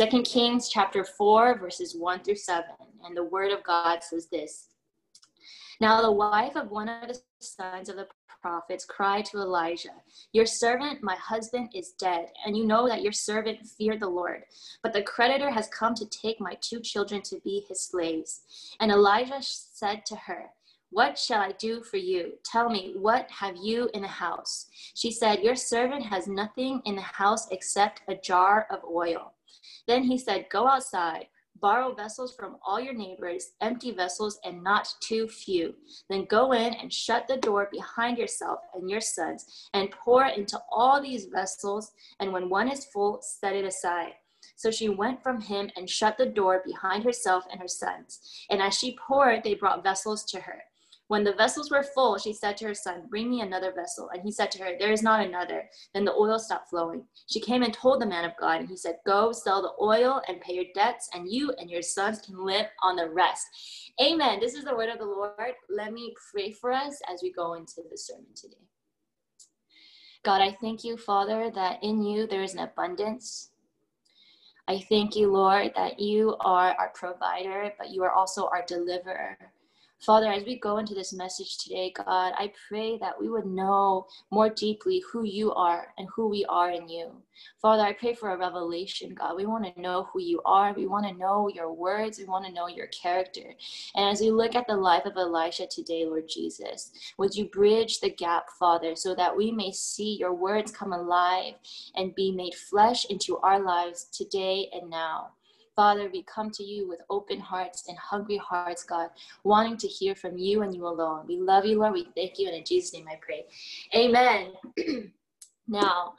Second Kings chapter 4, verses 1 through 7. And the word of God says this Now the wife of one of the sons of the prophets cried to Elisha, Your servant, my husband, is dead, and you know that your servant feared the Lord. But the creditor has come to take my two children to be his slaves. And Elisha said to her, what shall I do for you? Tell me, what have you in the house? She said, Your servant has nothing in the house except a jar of oil. Then he said, Go outside, borrow vessels from all your neighbors, empty vessels and not too few. Then go in and shut the door behind yourself and your sons, and pour into all these vessels. And when one is full, set it aside. So she went from him and shut the door behind herself and her sons. And as she poured, they brought vessels to her. When the vessels were full, she said to her son, Bring me another vessel. And he said to her, There is not another. Then the oil stopped flowing. She came and told the man of God, and he said, Go sell the oil and pay your debts, and you and your sons can live on the rest. Amen. This is the word of the Lord. Let me pray for us as we go into the sermon today. God, I thank you, Father, that in you there is an abundance. I thank you, Lord, that you are our provider, but you are also our deliverer. Father, as we go into this message today, God, I pray that we would know more deeply who you are and who we are in you. Father, I pray for a revelation, God. We want to know who you are. We want to know your words. We want to know your character. And as we look at the life of Elisha today, Lord Jesus, would you bridge the gap, Father, so that we may see your words come alive and be made flesh into our lives today and now. Father, we come to you with open hearts and hungry hearts, God, wanting to hear from you and you alone. We love you, Lord. We thank you. And in Jesus' name I pray. Amen. now,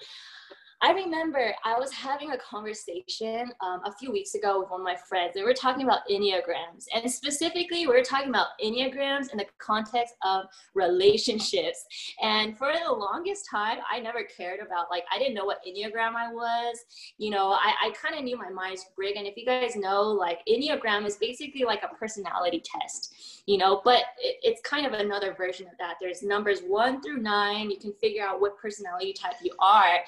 I remember I was having a conversation um, a few weeks ago with one of my friends. and we were talking about Enneagrams. And specifically, we were talking about Enneagrams in the context of relationships. And for the longest time, I never cared about, like, I didn't know what Enneagram I was. You know, I, I kind of knew my Myers Briggs. And if you guys know, like, Enneagram is basically like a personality test you know but it, it's kind of another version of that there's numbers one through nine you can figure out what personality type you are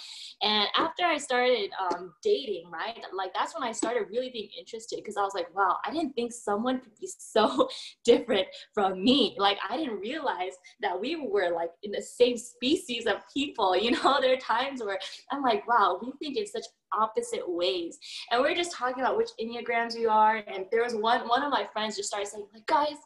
and after i started um, dating right like that's when i started really being interested because i was like wow i didn't think someone could be so different from me. Like i didn't realize that we were like in the same species of people you know? There are times where i'm like wow we think in such opposite ways. And we are just talking about which enneagrams we are and there was one one of my friends just started saying like guys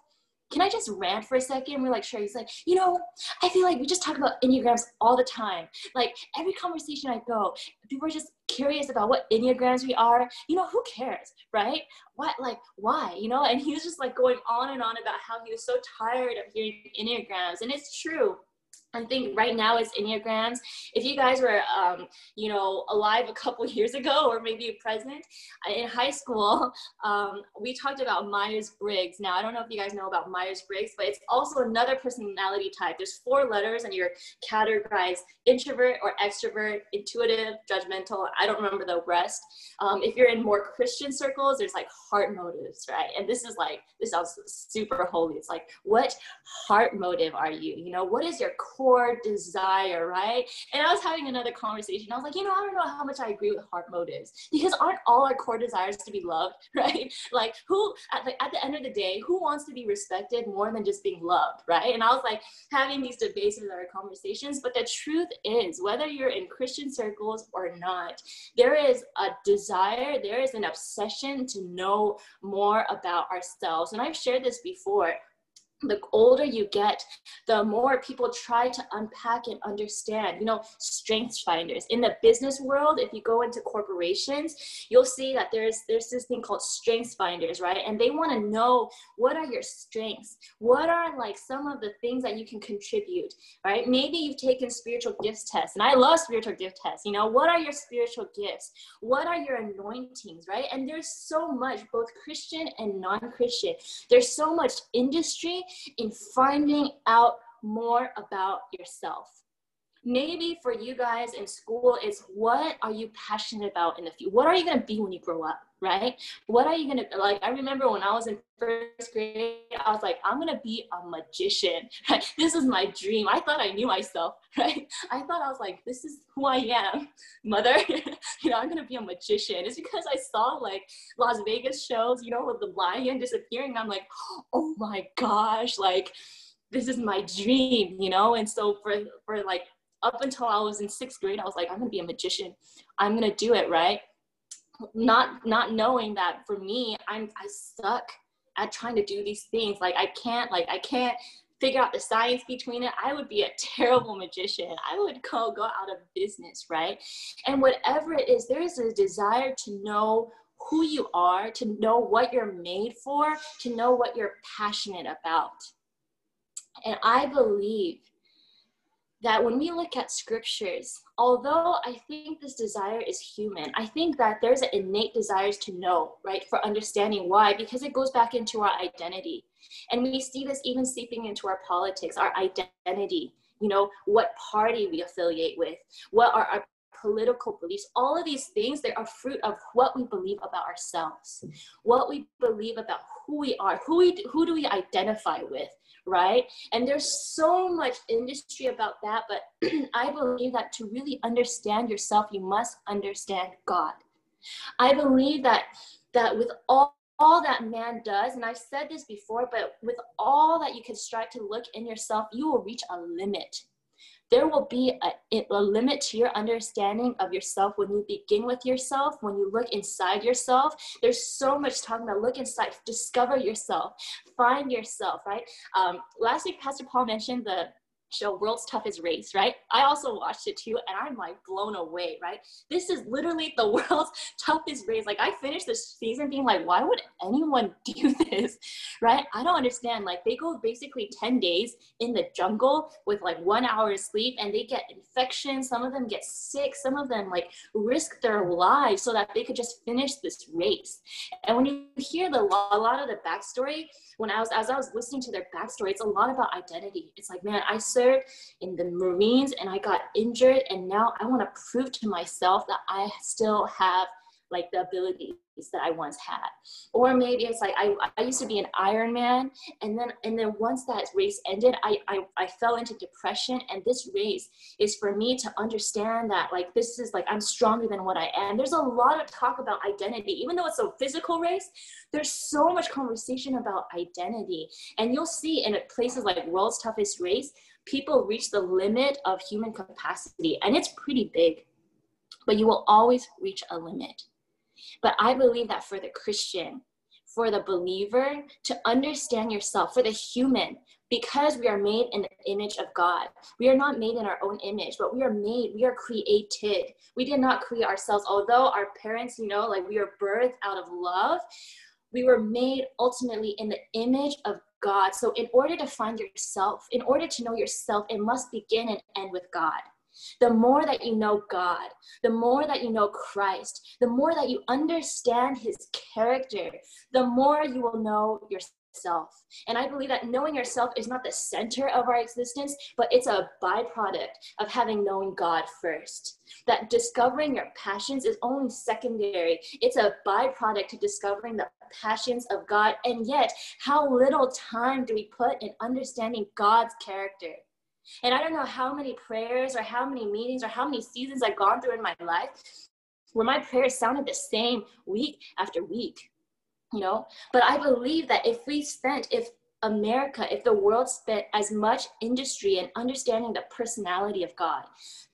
can I just rant for a second? We're like, sure. He's like, you know, I feel like we just talk about Enneagrams all the time. Like every conversation I go, people are just curious about what Enneagrams we are. You know, who cares, right? What, like, why? You know, and he was just like going on and on about how he was so tired of hearing Enneagrams. And it's true. I think right now it's Enneagrams. If you guys were, um, you know, alive a couple years ago or maybe present uh, in high school, um, we talked about Myers-Briggs. Now, I don't know if you guys know about Myers-Briggs, but it's also another personality type. There's four letters and you're categorized introvert or extrovert, intuitive, judgmental. I don't remember the rest. Um, if you're in more Christian circles, there's like heart motives, right? And this is like, this sounds super holy. It's like, what heart motive are you? You know, what is your core desire, right? And I was having another conversation. I was like, you know, I don't know how much I agree with heart motives because aren't all our core desires to be loved, right? Like, who, at the, at the end of the day, who wants to be respected more than just being loved, right? And I was like having these debates with our conversations, but the truth is, whether you're in Christian circles or not, there is a desire, there is an obsession to know more about ourselves. And I've shared this before the older you get, the more people try to unpack and understand, you know, strengths finders. In the business world, if you go into corporations, you'll see that there's there's this thing called strengths finders, right? And they want to know what are your strengths? What are like some of the things that you can contribute, right? Maybe you've taken spiritual gifts tests, and I love spiritual gift tests. You know, what are your spiritual gifts? What are your anointings, right? And there's so much, both Christian and non-Christian. There's so much industry in finding out more about yourself. Maybe for you guys in school, it's what are you passionate about in the future? What are you going to be when you grow up? Right? What are you gonna like? I remember when I was in first grade, I was like, I'm gonna be a magician. This is my dream. I thought I knew myself, right? I thought I was like, this is who I am, mother. you know, I'm gonna be a magician. It's because I saw like Las Vegas shows, you know, with the lion disappearing. I'm like, oh my gosh, like this is my dream, you know? And so for for like up until I was in sixth grade, I was like, I'm gonna be a magician. I'm gonna do it, right? Not not knowing that for me i'm i suck at trying to do these things. Like i can't like i can't figure out the science between it. I would be a terrible magician. I would go go out of business right? And whatever it is there is a desire to know who you are to know what you're made for to know what you're passionate about. And i believe that when we look at scriptures, although I think this desire is human, I think that there's an innate desire to know, right, for understanding why, because it goes back into our identity. And we see this even seeping into our politics, our identity, you know, what party we affiliate with, what are our political beliefs, all of these things, they are fruit of what we believe about ourselves, what we believe about who we are, who we who do we identify with, right? And there's so much industry about that, but I believe that to really understand yourself, you must understand God. I believe that that with all all that man does, and I've said this before, but with all that you can strive to look in yourself, you will reach a limit there will be a, a, limit to your understanding of yourself when you begin with yourself, when you look inside yourself. There's so much talking about look inside, discover yourself, find yourself, right? Um, last week, Pastor Paul mentioned the show World's Toughest Race, right? I also watched it too, and I'm like blown away, right? This is literally the world's toughest race. Like I finished this season being like, why would anyone do this, right? I don't understand. Like they go basically 10 days in the jungle with like one hour of sleep, and they get infections. Some of them get sick. Some of them like risk their lives so that they could just finish this race. And when you hear the a lot of the backstory, when I was as I was listening to their backstory, it's a lot about identity. It's like, man, I served in the Marines and I got injured, and now I want to prove to myself that I still have like the abilities that I once had. Or maybe it's like I, I used to be an Ironman and then and then once that race ended, I, I I fell into depression and this race is for me to understand that like this is like I'm stronger than what I am. There's a lot of talk about identity. Even though it's a physical race, there's so much conversation about identity. And you'll see in places like World's Toughest Race, people reach the limit of human capacity and it's pretty big. But you will always reach a limit. But I believe that for the Christian, for the believer, to understand yourself, for the human, because we are made in the image of God. We are not made in our own image, but we are made, we are created. We did not create ourselves. Although our parents, you know, like we are birthed out of love, we were made ultimately in the image of God. So, in order to find yourself, in order to know yourself, it must begin and end with God. The more that you know God, the more that you know Christ, the more that you understand his character, the more you will know yourself. And I believe that knowing yourself is not the center of our existence, but it's a byproduct of having known God first. That discovering your passions is only secondary, it's a byproduct to discovering the passions of God. And yet, how little time do we put in understanding God's character? And I don't know how many prayers or how many meetings or how many seasons I've gone through in my life where my prayers sounded the same week after week, you know? But I believe that if we spent, if America, if the world spent as much industry in understanding the personality of God,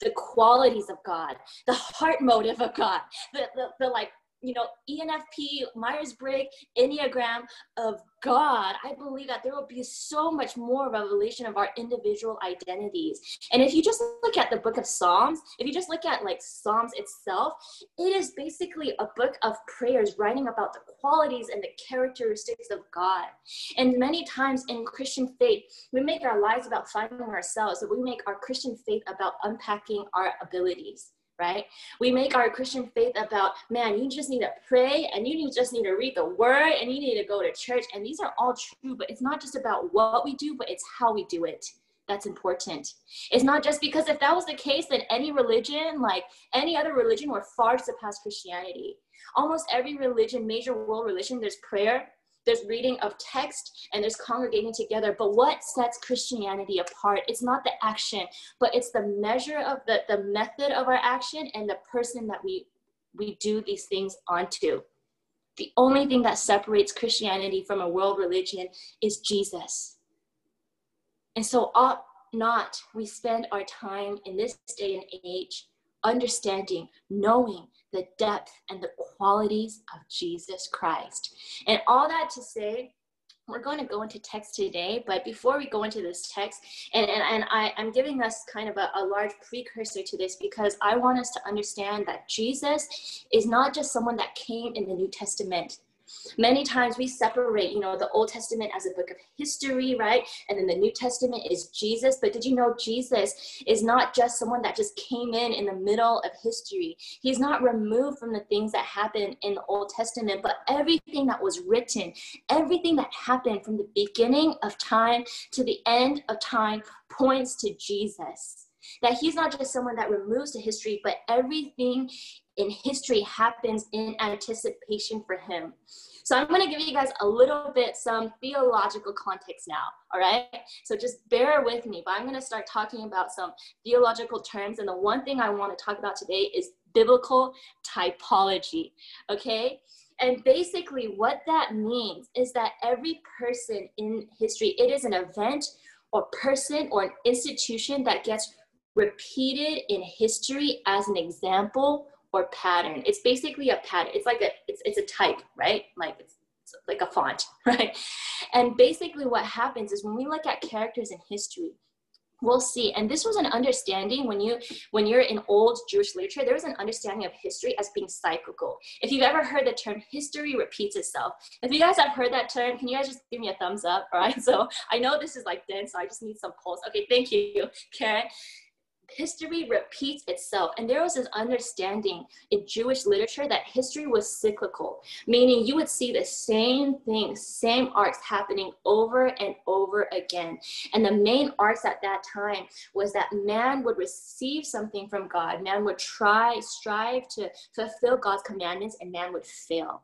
the qualities of God, the heart motive of God, the, the, the like you know, ENFP, Myers Briggs, Enneagram of God, I believe that there will be so much more revelation of our individual identities. And if you just look at the book of Psalms, if you just look at like Psalms itself, it is basically a book of prayers writing about the qualities and the characteristics of God. And many times in Christian faith, we make our lives about finding ourselves, so we make our Christian faith about unpacking our abilities right? We make our Christian faith about, man, you just need to pray and you just need to read the word and you need to go to church. And these are all true, but it's not just about what we do, but it's how we do it. that's important. It's not just because if that was the case, then any religion, like any other religion, would far surpass Christianity. Almost every religion, major world religion, there's prayer, there's reading of text, and there's congregating together. But what sets Christianity apart? It's not the action, but it's the measure of the, the method of our action and the person that we we do these things onto. The only thing that separates Christianity from a world religion is Jesus. And so, ought not we spend our time in this day and age understanding, knowing the depth and the qualities of Jesus Christ. And all that to say, we're going to go into text today, but before we go into this text, and, and, and I, I'm giving us kind of a, a large precursor to this because I want us to understand that Jesus is not just someone that came in the New Testament Many times we separate, you know, the Old Testament as a book of history, right? And then the New Testament is Jesus. But did you know Jesus is not just someone that just came in in the middle of history? He's not removed from the things that happened in the Old Testament, but everything that was written, everything that happened from the beginning of time to the end of time points to Jesus. That he's not just someone that removes the history, but everything in history happens in anticipation for him. So I'm going to give you guys a little bit some theological context now, all right? So just bear with me, but I'm going to start talking about some theological terms. And the one thing I want to talk about today is biblical typology, okay? And basically, what that means is that every person in history, it is an event or person or an institution that gets repeated in history as an example or pattern. It's basically a pattern. It's like a it's it's a type, right? Like it's, it's like a font, right? And basically what happens is when we look at characters in history, we'll see and this was an understanding when you when you're in old jewish literature there was an understanding of history as being cyclical if you've ever heard the term history repeats itself if you guys have heard that term can you guys just give me a thumbs up all right so i know this is like dense so i just need some pulse okay thank you karen history repeats itself. And there was this understanding in Jewish literature that history was cyclical, meaning you would see the same things, same arcs happening over and over again. And the main arcs at that time was that man would receive something from God, man would try, strive to fulfill God's commandments, and man would fail.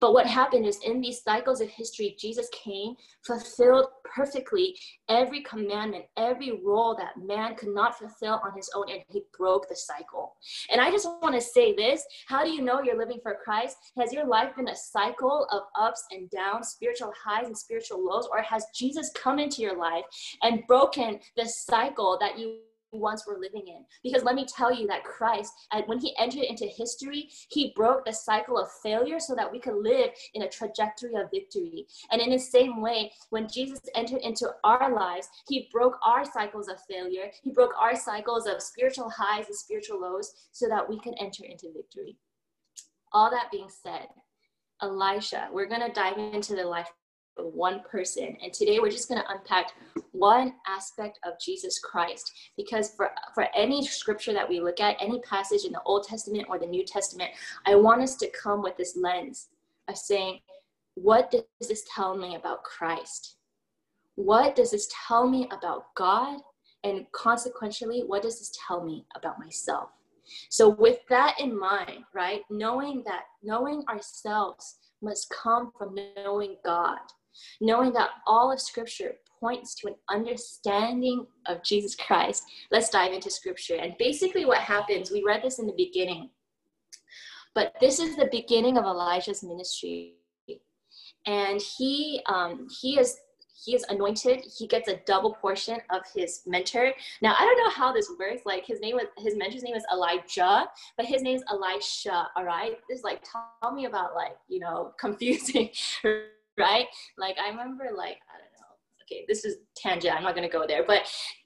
But what happened is in these cycles of history, Jesus came, fulfilled perfectly every commandment, every role that man could not fulfill on his own, and he broke the cycle. And I just want to say this how do you know you're living for Christ? Has your life been a cycle of ups and downs, spiritual highs and spiritual lows, or has Jesus come into your life and broken the cycle that you once were living in. Because let me tell you that Christ, when he entered into history, he broke the cycle of failure so that we could live in a trajectory of victory. And in the same way, when Jesus entered into our lives, he broke our cycles of failure, he broke our cycles of spiritual highs and spiritual lows so that we can enter into victory. All that being said, Elisha, we're going to dive into the life one person. And today we're just going to unpack one aspect of Jesus Christ because for for any scripture that we look at, any passage in the Old Testament or the New Testament, I want us to come with this lens of saying, what does this tell me about Christ? What does this tell me about God? And consequentially, what does this tell me about myself? So with that in mind, right, knowing that knowing ourselves must come from knowing God knowing that all of Scripture points to an understanding of Jesus Christ. Let's dive into Scripture. And basically, what happens, we read this in the beginning, but this is the beginning of Elijah's ministry. And he um, he is he is anointed he gets a double portion of his mentor now i don't know how this works like his name was his mentor's name is elijah but his name is elisha all right this is like tell me about like you know confusing right? Like I remember like I don't know. Okay, this is tangent. I'm not gonna go there, but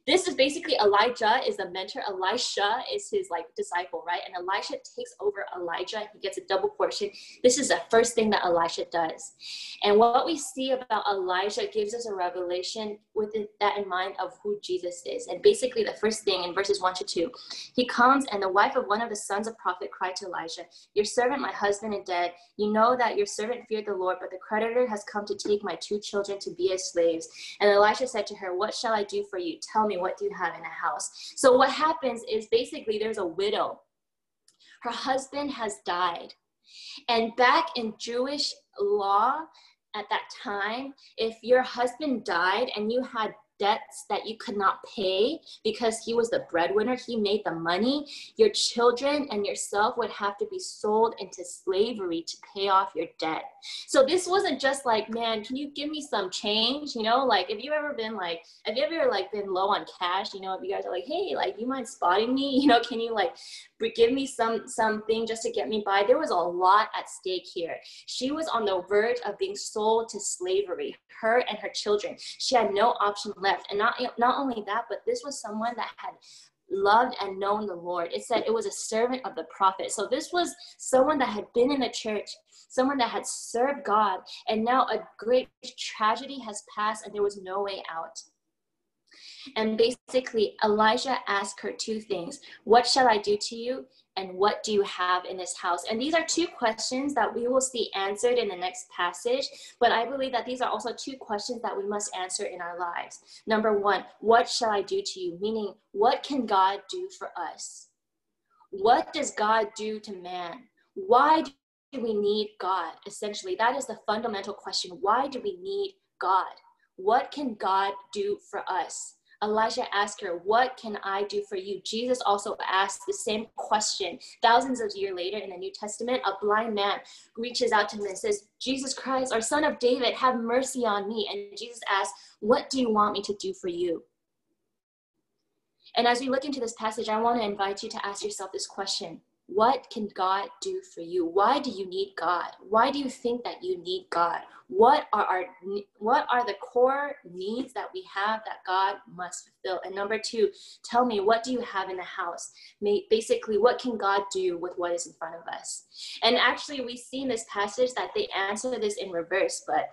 this is basically Elijah is the mentor. Elisha is his like disciple, right? And Elisha takes over Elijah. He gets a double portion. This is the first thing that Elisha does. And what we see about Elijah gives us a revelation with that in mind of who Jesus is. And basically, the first thing in verses one to two, he comes and the wife of one of the sons of prophet cried to Elisha, Your servant, my husband, is dead. You know that your servant feared the Lord, but the creditor has come to take my two children to be as slaves. And Elisha said to her, What shall I do for you? Tell me, what do you have in the house? So, what happens is basically there's a widow. Her husband has died. And back in Jewish law at that time, if your husband died and you had debts that you could not pay because he was the breadwinner, he made the money, your children and yourself would have to be sold into slavery to pay off your debt. So this wasn't just like, man, can you give me some change? You know, like if you've ever been like, have you ever like been low on cash? You know, if you guys are like, hey, like you mind spotting me? You know, can you like give me some something just to get me by? There was a lot at stake here. She was on the verge of being sold to slavery, her and her children. She had no option left. And not, not only that, but this was someone that had loved and known the Lord. It said it was a servant of the prophet. So this was someone that had been in the church, someone that had served God, and now a great tragedy has passed and there was no way out. And basically, Elijah asked her two things What shall I do to you? and what do you have in this house? And these are two questions that we will see answered in the next passage, but I believe that these are also two questions that we must answer in our lives. Number one, what shall I do to you? Meaning, what can God do for us? What does God do to man? Why do we need God? Essentially, that is the fundamental question. Why do we need God? What can God do for us? Elijah asked her, What can I do for you? Jesus also asked the same question. Thousands of years later in the New Testament, a blind man reaches out to him and says, Jesus Christ, our son of David, have mercy on me. And Jesus asks, What do you want me to do for you? And as we look into this passage, I want to invite you to ask yourself this question what can God do for you? Why do you need God? Why do you think that you need God? What are our what are the core needs that we have that God must fulfill? And number two, tell me what do you have in the house? Basically, what can God do with what is in front of us? And actually, we see in this passage that they answer this in reverse, but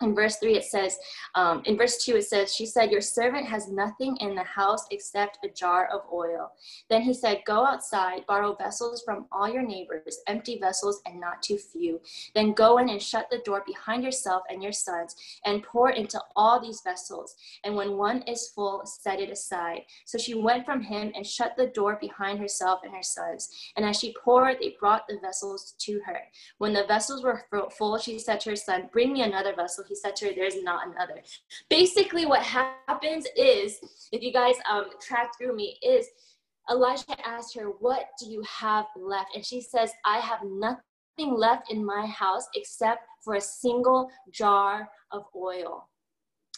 in verse 3 it says um, in verse 2 it says she said your servant has nothing in the house except a jar of oil. Then he said go outside borrow vessels from all your neighbors empty vessels and not too few. Then go in and shut the door behind yourself and your sons and pour into all these vessels. And when one is full set it aside. So she went from him and shut the door behind herself and her sons. And as she poured they brought the vessels to her. When the vessels were full she said to her son bring me another vessel he said to her, There's not another. Basically, what happens is, if you guys um, track through me, is Elijah asked her, What do you have left? And she says, I have nothing left in my house except for a single jar of oil.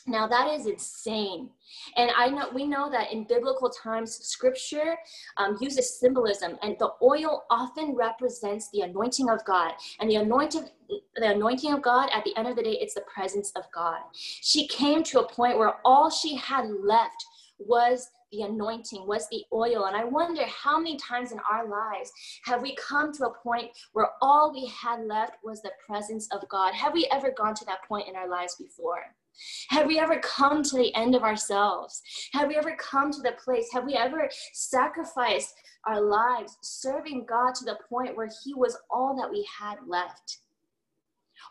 Now that is insane. And I know we know that in biblical times, scripture um, uses symbolism, and the oil often represents the anointing of God. And the anointing, the anointing of God, at the end of the day, it's the presence of God. She came to a point where all she had left was the anointing, was the oil. And I wonder how many times in our lives have we come to a point where all we had left was the presence of God? Have we ever gone to that point in our lives before? Have we ever come to the end of ourselves? Have we ever come to the place? Have we ever sacrificed our lives serving God to the point where He was all that we had left?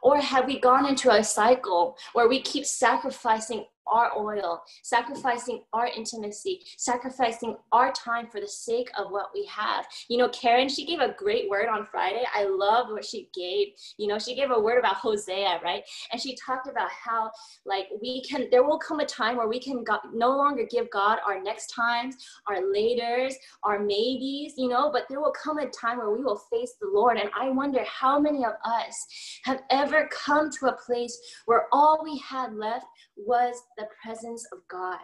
Or have we gone into a cycle where we keep sacrificing our oil, sacrificing our intimacy, sacrificing our time for the sake of what we have. You know, Karen, she gave a great word on Friday. I love what she gave. You know, she gave a word about Hosea, right? And she talked about how, like, we can, there will come a time where we can go, no longer give God our next times, our laters, our maybes, you know, but there will come a time where we will face the Lord. And I wonder how many of us have ever come to a place where all we had left was the presence of God.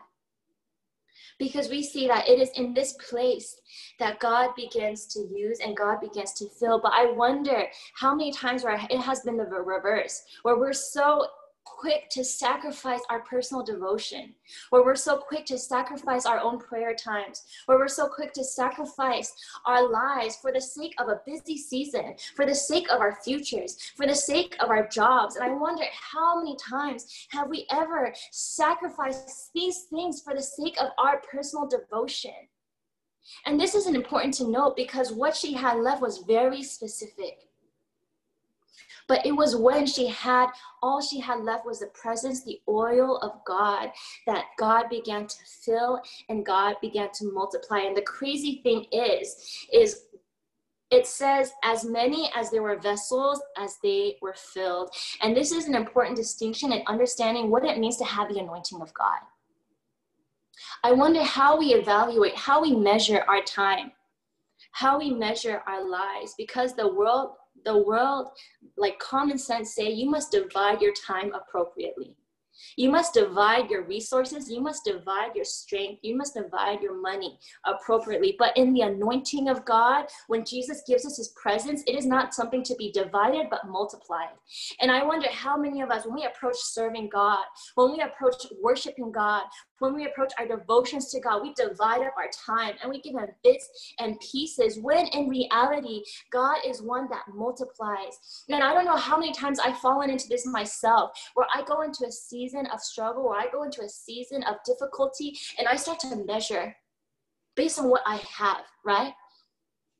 Because we see that it is in this place that God begins to use and God begins to fill. But I wonder how many times where it has been the reverse, where we're so quick to sacrifice our personal devotion, where we're so quick to sacrifice our own prayer times, where we're so quick to sacrifice our lives for the sake of a busy season, for the sake of our futures, for the sake of our jobs. And I wonder how many times have we ever sacrificed these things for the sake of our personal devotion? And this is important to note because what she had left was very specific. But it was when she had all she had left was the presence, the oil of God, that God began to fill and God began to multiply. And the crazy thing is, is it says as many as there were vessels as they were filled. And this is an important distinction in understanding what it means to have the anointing of God. I wonder how we evaluate, how we measure our time, how we measure our lives, because the world, the world, like common sense say, you must divide your time appropriately. You must divide your resources. You must divide your strength. You must divide your money appropriately. But in the anointing of God, when Jesus gives us his presence, it is not something to be divided, but multiplied. And I wonder how many of us, when we approach serving God, when we approach worshiping God, when we approach our devotions to God, we divide up our time and we give Him bits and pieces, when in reality, God is one that multiplies. And I don't know how many times I've fallen into this myself, where I go into a season of struggle, where I go into a season of difficulty, and I start to measure based on what I have, right?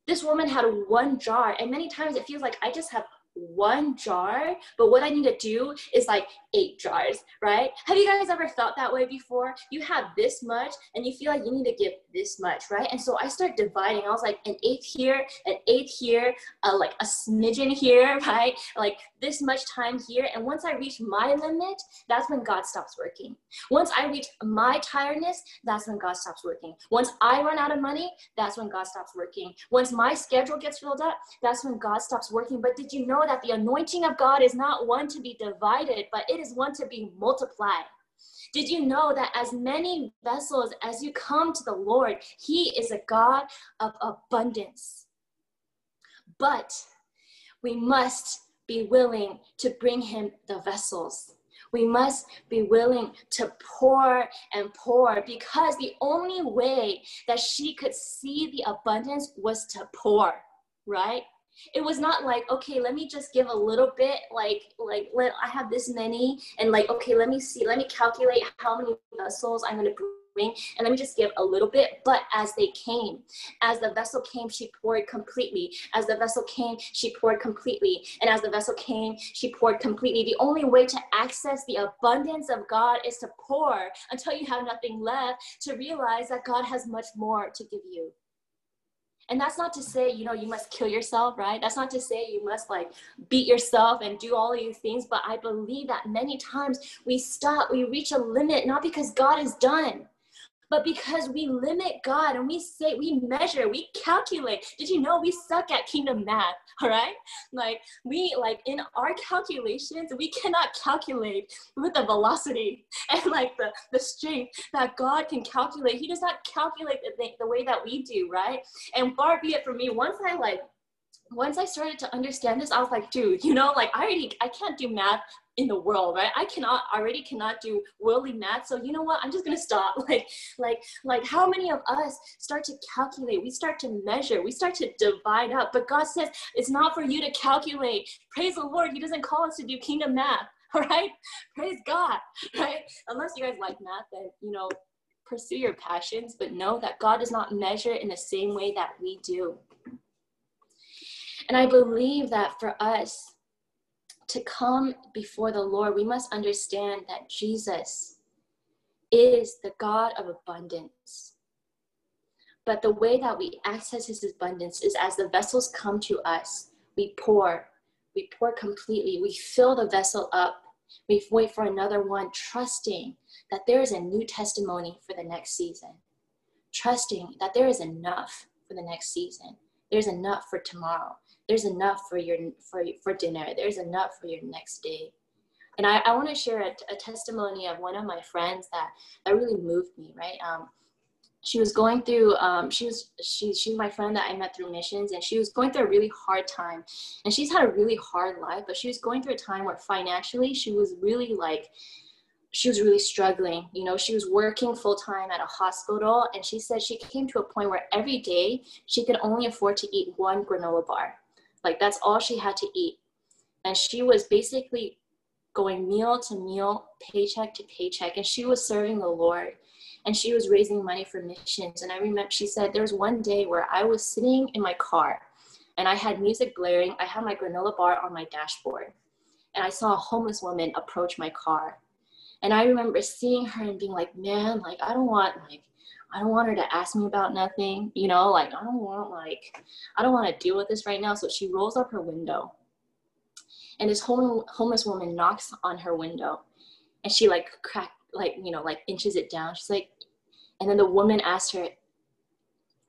This woman had one jar, and many times it feels like I just have one jar, but what I need to do is like eight jars, right? Have you guys ever felt that way before? You have this much and you feel like you need to give this much, right? And so I start dividing. I was like an eighth here, an eighth here, uh, like a smidgen here, right? Like this much time here. And once I reach my limit, that's when God stops working. Once I reach my tiredness, that's when God stops working. Once I run out of money, that's when God stops working. Once my schedule gets filled up, that's when God stops working. But did you know that the anointing of God is not one to be divided, but it is one to be multiplied? Did you know that as many vessels as you come to the Lord, He is a God of abundance? But we must be willing to bring him the vessels. We must be willing to pour and pour because the only way that she could see the abundance was to pour, right? It was not like, okay, let me just give a little bit, like, like let I have this many, and like, okay, let me see, let me calculate how many vessels I'm gonna bring, and let me just give a little bit. But as they came, as the vessel came, she poured completely. As the vessel came, she poured completely. And as the vessel came, she poured completely. The only way to access the abundance of God is to pour until you have nothing left to realize that God has much more to give you. And that's not to say, you know, you must kill yourself, right? That's not to say you must like beat yourself and do all these things. But I believe that many times we stop, we reach a limit, not because God is done, but because we limit God and we say, we measure, we calculate. Did you know we suck at kingdom math? All right. Like, we, like, in our calculations, we cannot calculate with the velocity and like the, the strength that God can calculate. He does not calculate the, the way that we do, right? And far be it from me, once I like once I started to understand this, I was like, dude, you know, like I already, I can't do math in the world, right? I cannot already cannot do worldly math. So you know what? I'm just gonna stop. Like, like, like how many of us start to calculate? We start to measure, we start to divide up. But God says it's not for you to calculate. Praise the Lord, He doesn't call us to do kingdom math. All right? Praise God. Right? Unless you guys like math, then you know, pursue your passions, but know that God does not measure in the same way that we do. And I believe that for us, to come before the Lord, we must understand that Jesus is the God of abundance. But the way that we access his abundance is as the vessels come to us, we pour. We pour completely. We fill the vessel up. We wait for another one, trusting that there is a new testimony for the next season, trusting that there is enough for the next season. There's enough for tomorrow there's enough for your for for dinner. There's enough for your next day. And i, I want to share a, a, testimony of one of my friends that that really moved me right? Um, she was going through um, she was she she's my friend that i met through missions and she was going through a really hard time. And she's had a really hard life but she was going through a time where financially she was really like she was really struggling. You know she was working full time at a hospital and she said she came to a point where every day she could only afford to eat one granola bar like that's all she had to eat and she was basically going meal to meal paycheck to paycheck and she was serving the lord and she was raising money for missions. And I remember she said there was one day where I was sitting in my car and I had music blaring. I had my granola bar on my dashboard and I saw a homeless woman approach my car. And I remember seeing her and being like, man, like, I don't want, like, I don't want her to ask me about nothing, you know, like, I don't want, like, I don't want to deal with this right now. So she rolls up her window and this home, homeless woman knocks on her window and she like crack like you know like inches it down she's like and then the woman asked her,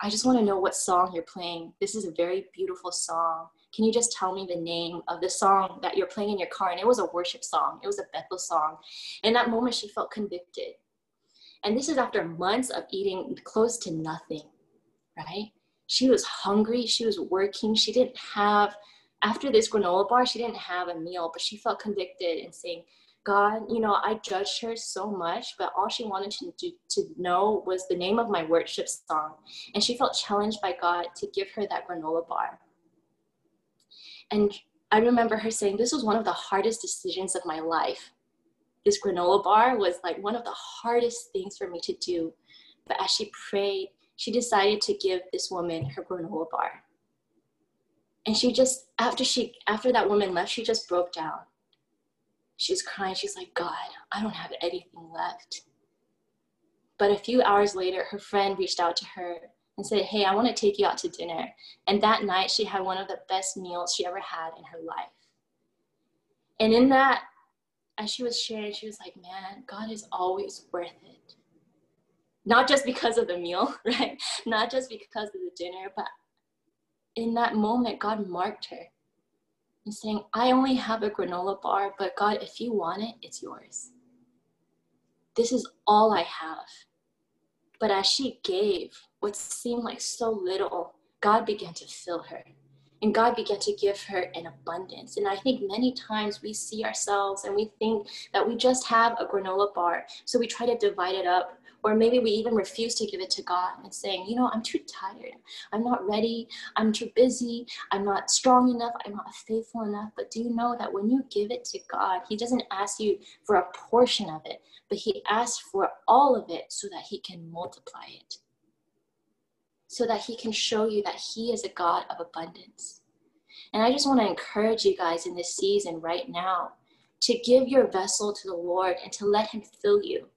I just want to know what song you're playing. This is a very beautiful song. Can you just tell me the name of the song that you're playing in your car? And it was a worship song, it was a Bethel song. In that moment, she felt convicted. And this is after months of eating close to nothing, right? She was hungry, she was working, she didn't have, after this granola bar, she didn't have a meal, but she felt convicted and saying, God, you know, I judged her so much, but all she wanted to, do, to know was the name of my worship song. And she felt challenged by God to give her that granola bar. And I remember her saying, This was one of the hardest decisions of my life. This granola bar was like one of the hardest things for me to do. But as she prayed, she decided to give this woman her granola bar. And she just, after she, after that woman left, she just broke down She's crying. She's like, God, I don't have anything left. But a few hours later, her friend reached out to her and said, Hey, I want to take you out to dinner. And that night, she had one of the best meals she ever had in her life. And in that, as she was sharing, she was like, Man, God is always worth it. Not just because of the meal, right? Not just because of the dinner, but in that moment, God marked her and saying, I only have a granola bar, but God, if you want it, it's yours. This is all I have. But as she gave what seemed like so little, God began to fill her. And God began to give her an abundance. And I think many times we see ourselves and we think that we just have a granola bar. So we try to divide it up or maybe we even refuse to give it to God and saying, you know, I'm too tired. I'm not ready. I'm too busy. I'm not strong enough. I'm not faithful enough. But do you know that when you give it to God, He doesn't ask you for a portion of it, but He asks for all of it so that He can multiply it. So that He can show you that He is a God of abundance. And I just want to encourage you guys in this season right now to give your vessel to the Lord and to let Him fill you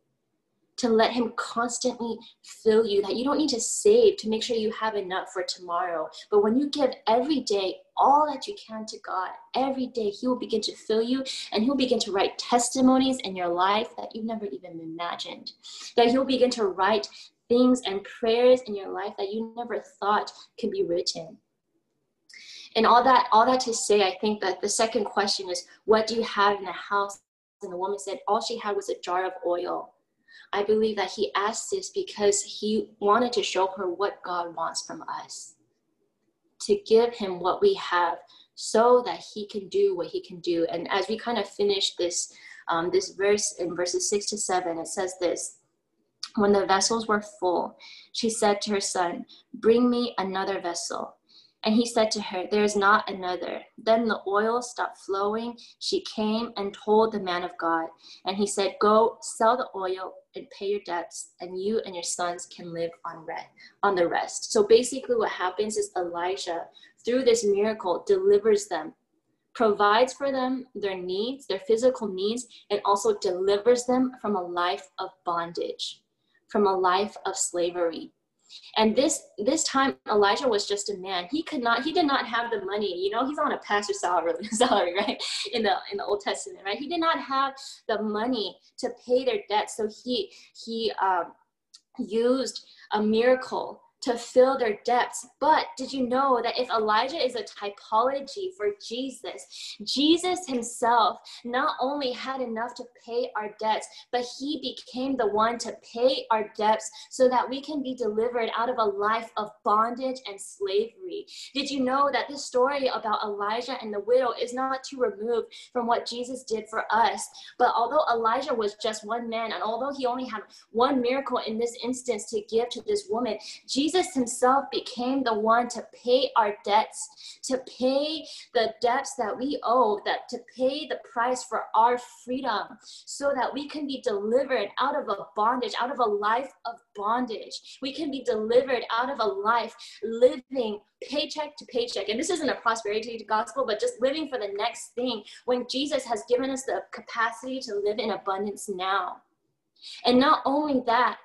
to let him constantly fill you that you don't need to save to make sure you have enough for tomorrow but when you give every day all that you can to god every day he will begin to fill you and he'll begin to write testimonies in your life that you've never even imagined that he'll begin to write things and prayers in your life that you never thought could be written and all that all that to say i think that the second question is what do you have in the house and the woman said all she had was a jar of oil I believe that he asked this because he wanted to show her what God wants from us. To give him what we have so that he can do what he can do. And as we kind of finish this, um, this verse in verses six to seven, it says this When the vessels were full, she said to her son, Bring me another vessel. And he said to her, There is not another. Then the oil stopped flowing. She came and told the man of God. And he said, Go sell the oil and pay your debts, and you and your sons can live on, rest, on the rest. So basically, what happens is Elijah, through this miracle, delivers them, provides for them their needs, their physical needs, and also delivers them from a life of bondage, from a life of slavery. And this this time elijah was just a man. He could not he did not have the money. You know he's on a pastor salary salary right? In the in the old testament right? He did not have the money to pay their debt so he he um, used a miracle to fill their depths. But did you know that if Elijah is a typology for Jesus, Jesus himself not only had enough to pay our debts, but he became the one to pay our debts so that we can be delivered out of a life of bondage and slavery. Did you know that this story about Elijah and the widow is not too removed from what Jesus did for us? But although Elijah was just one man, and although he only had one miracle in this instance to give to this woman, Jesus Jesus himself became the one to pay our debts, to pay the debts that we owe, that to pay the price for our freedom so that we can be delivered out of a bondage, out of a life of bondage. We can be delivered out of a life living paycheck to paycheck. And this isn't a prosperity gospel, but just living for the next thing when Jesus has given us the capacity to live in abundance now. And not only that,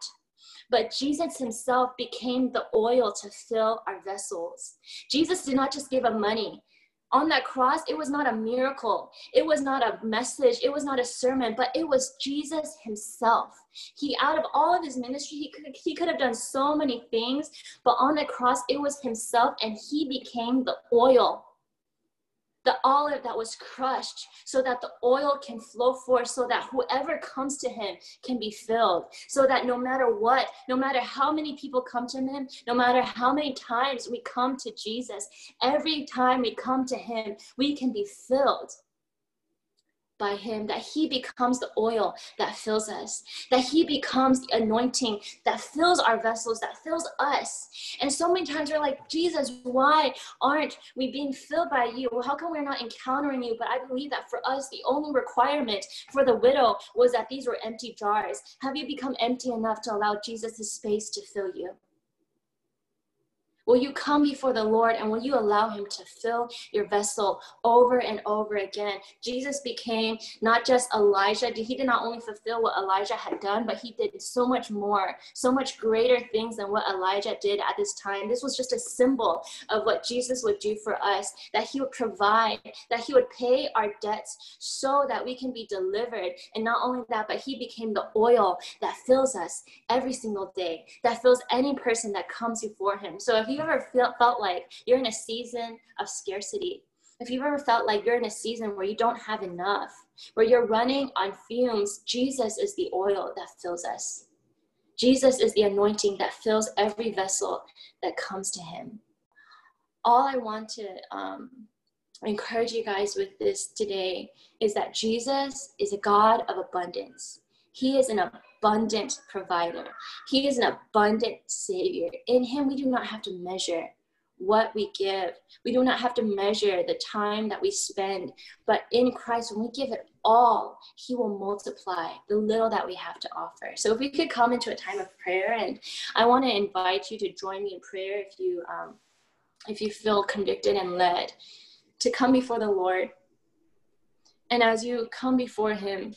but Jesus himself became the oil to fill our vessels. Jesus did not just give us money. On that cross, it was not a miracle. It was not a message. It was not a sermon, but it was Jesus himself. He, out of all of his ministry, he could, he could have done so many things, but on the cross, it was himself, and he became the oil the olive that was crushed so that the oil can flow forth so that whoever comes to him can be filled. So that no matter what no matter how many people come to him no matter how many times we come to jesus every time we come to him we can be filled by him, that he becomes the oil that fills us, that he becomes the anointing that fills our vessels, that fills us. And so many times we're like, Jesus, why aren't we being filled by you? How come we're not encountering you? But I believe that for us, the only requirement for the widow was that these were empty jars. Have you become empty enough to allow Jesus' space to fill you? Will you come before the Lord and will you allow Him to fill your vessel over and over again? Jesus became not just Elisha, he did not only fulfill what Elisha had done, but he did so much more, so much greater things than what Elisha did at this time. This was just a symbol of what Jesus would do for us, that He would provide, that He would pay our debts so that we can be delivered. And not only that, but He became the oil that fills us every single day, that fills any person that comes before Him. So if you you ever felt, felt like you're in a season of scarcity, if you've ever felt like you're in a season where you don't have enough, where you're running on fumes, Jesus is the oil that fills us. Jesus is the anointing that fills every vessel that comes to Him. All I want to um, encourage you guys with this today is that Jesus is a God of abundance. He is an abundant provider. He is an abundant savior. In him, we do not have to measure what we give. We do not have to measure the time that we spend. But in Christ, when we give it all, He will multiply the little that we have to offer. So if we could come into a time of prayer, and I want to invite you to join me in prayer if you um, if you feel convicted and led to come before the Lord. And as you come before Him,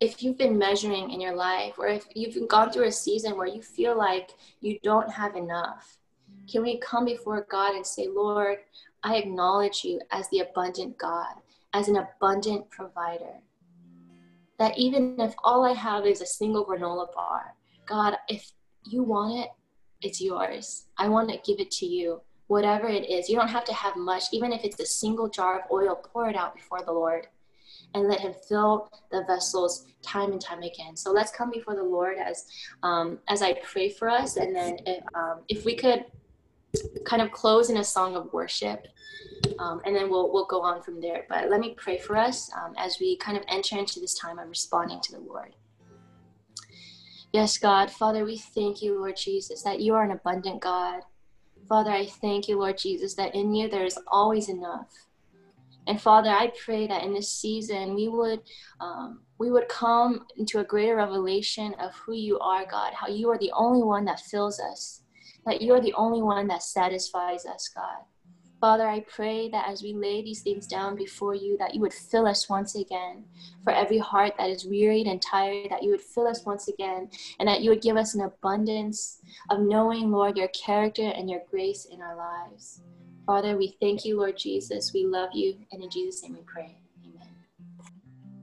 if you've been measuring in your life or if you've gone through a season where you feel like you don't have enough, can we come before God and say, Lord, I acknowledge you as the abundant God, as an abundant provider. That even if all I have is a single granola bar, God, if you want it, it's yours. I want to give it to you, whatever it is. You don't have to have much, even if it's a single jar of oil, pour it out before the Lord and let him fill the vessels time and time again. So let's come before the Lord as um, as I pray for us, and then if, um, if we could kind of close in a song of worship, um, and then we'll we'll go on from there. But let me pray for us um, as we kind of enter into this time of responding to the Lord. Yes, God, Father, we thank you, Lord Jesus, that you are an abundant God. Father, I thank you, Lord Jesus, that in you there is always enough. And Father, I pray that in this season we would um, we would come into a greater revelation of who you are, God. How you are the only one that fills us, that you are the only one that satisfies us, God. Father, I pray that as we lay these things down before you, that you would fill us once again. For every heart that is wearied and tired, that you would fill us once again, and that you would give us an abundance of knowing, Lord, your character and your grace in our lives. Father, we thank you, Lord Jesus. We love you. And in Jesus' name we pray.